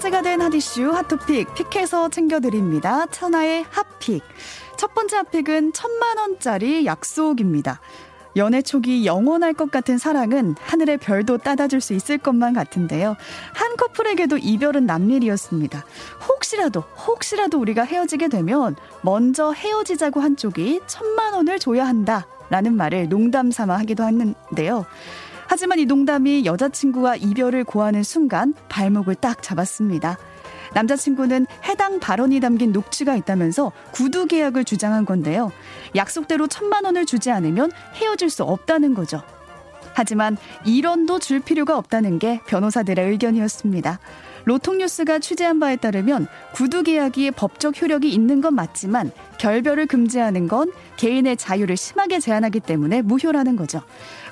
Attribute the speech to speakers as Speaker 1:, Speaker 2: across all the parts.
Speaker 1: 핫이슈 핫토픽 픽해서 챙겨드립니다. 천하의 핫픽. 첫 번째 핫픽은 천만 원짜리 약속입니다. 연애 초기 영원할 것 같은 사랑은 하늘의 별도 따다줄 수 있을 것만 같은데요. 한 커플에게도 이별은 남일이었습니다. 혹시라도, 혹시라도 우리가 헤어지게 되면 먼저 헤어지자고 한 쪽이 천만 원을 줘야 한다. 라는 말을 농담 삼아 하기도 했는데요. 하지만 이 농담이 여자친구와 이별을 고하는 순간 발목을 딱 잡았습니다. 남자친구는 해당 발언이 담긴 녹취가 있다면서 구두 계약을 주장한 건데요. 약속대로 천만 원을 주지 않으면 헤어질 수 없다는 거죠. 하지만 1원도 줄 필요가 없다는 게 변호사들의 의견이었습니다. 로통뉴스가 취재한 바에 따르면 구두 계약이 법적 효력이 있는 건 맞지만 결별을 금지하는 건 개인의 자유를 심하게 제한하기 때문에 무효라는 거죠.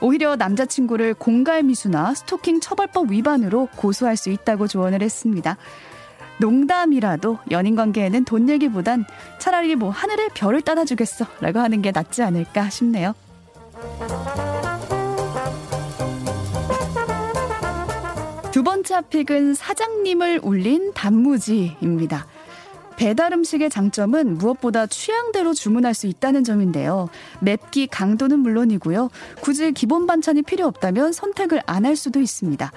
Speaker 1: 오히려 남자친구를 공갈 미수나 스토킹 처벌법 위반으로 고소할 수 있다고 조언을 했습니다. 농담이라도 연인 관계에는 돈 얘기보단 차라리 뭐 하늘의 별을 따다 주겠어 라고 하는 게 낫지 않을까 싶네요. 두 번째 픽은 사장님을 울린 단무지입니다. 배달 음식의 장점은 무엇보다 취향대로 주문할 수 있다는 점인데요. 맵기 강도는 물론이고요. 굳이 기본 반찬이 필요 없다면 선택을 안 할 수도 있습니다.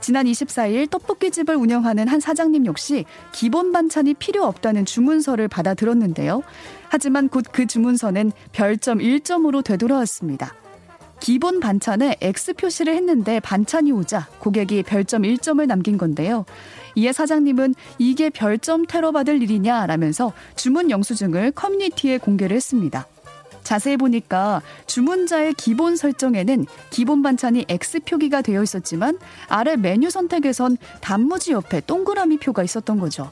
Speaker 1: 지난 24일 떡볶이집을 운영하는 한 사장님 역시 기본 반찬이 필요 없다는 주문서를 받아 들었는데요. 하지만 곧 그 주문서는 별점 1점으로 되돌아왔습니다. 기본 반찬에 X 표시를 했는데 반찬이 오자 고객이 별점 1점을 남긴 건데요. 이에 사장님은 이게 별점 테러 받을 일이냐라면서 주문 영수증을 커뮤니티에 공개를 했습니다. 자세히 보니까 주문자의 기본 설정에는 기본 반찬이 X 표기가 되어 있었지만 아래 메뉴 선택에선 단무지 옆에 동그라미 표가 있었던 거죠.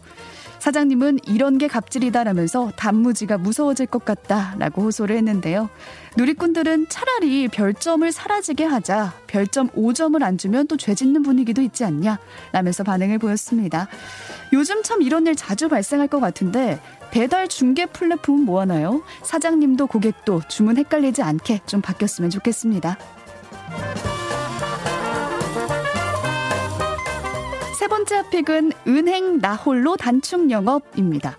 Speaker 1: 사장님은 이런 게 갑질이다라면서 단무지가 무서워질 것 같다라고 호소를 했는데요. 누리꾼들은 차라리 별점을 사라지게 하자. 별점 5점을 안 주면 또 죄짓는 분위기도 있지 않냐? 라면서 반응을 보였습니다. 요즘 참 이런 일 자주 발생할 것 같은데 배달 중개 플랫폼은 뭐 하나요? 사장님도 고객도 주문 헷갈리지 않게 좀 바뀌었으면 좋겠습니다. 번째 픽은 은행 나홀로 단축 영업입니다.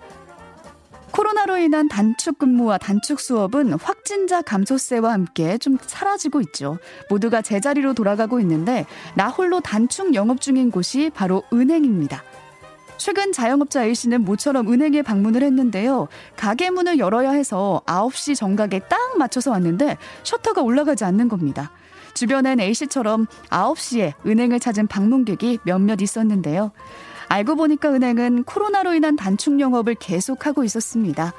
Speaker 1: 코로나로 인한 단축 근무와 단축 수업은 확진자 감소세와 함께 좀 사라지고 있죠. 모두가 제자리로 돌아가고 있는데 나홀로 단축 영업 중인 곳이 바로 은행입니다. 최근 자영업자 A씨는 모처럼 은행에 방문을 했는데요. 가게 문을 열어야 해서 9시 정각에 딱 맞춰서 왔는데 셔터가 올라가지 않는 겁니다. 주변엔 A씨처럼 9시에 은행을 찾은 방문객이 몇몇 있었는데요. 알고 보니까 은행은 코로나로 인한 단축 영업을 계속하고 있었습니다.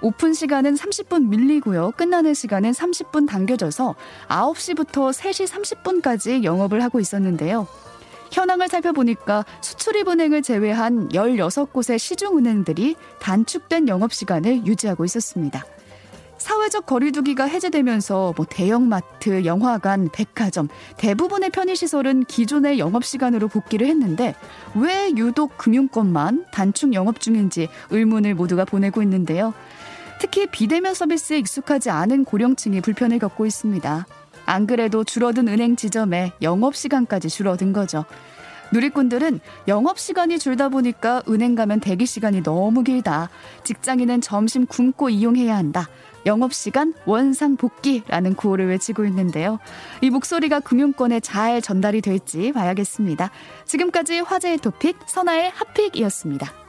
Speaker 1: 오픈 시간은 30분 밀리고요. 끝나는 시간은 30분 당겨져서 9시부터 3시 30분까지 영업을 하고 있었는데요. 현황을 살펴보니까 수출입은행을 제외한 16곳의 시중은행들이 단축된 영업시간을 유지하고 있었습니다. 사회적 거리두기가 해제되면서 뭐 대형마트, 영화관, 백화점 대부분의 편의시설은 기존의 영업시간으로 복귀를 했는데 왜 유독 금융권만 단축 영업 중인지 의문을 모두가 보내고 있는데요. 특히 비대면 서비스에 익숙하지 않은 고령층이 불편을 겪고 있습니다. 안 그래도 줄어든 은행 지점에 영업시간까지 줄어든 거죠. 누리꾼들은 영업시간이 줄다 보니까 은행 가면 대기시간이 너무 길다. 직장인은 점심 굶고 이용해야 한다. 영업시간 원상 복귀라는 구호를 외치고 있는데요. 이 목소리가 금융권에 잘 전달이 될지 봐야겠습니다. 지금까지 화제의 토픽 선아의 핫픽이었습니다.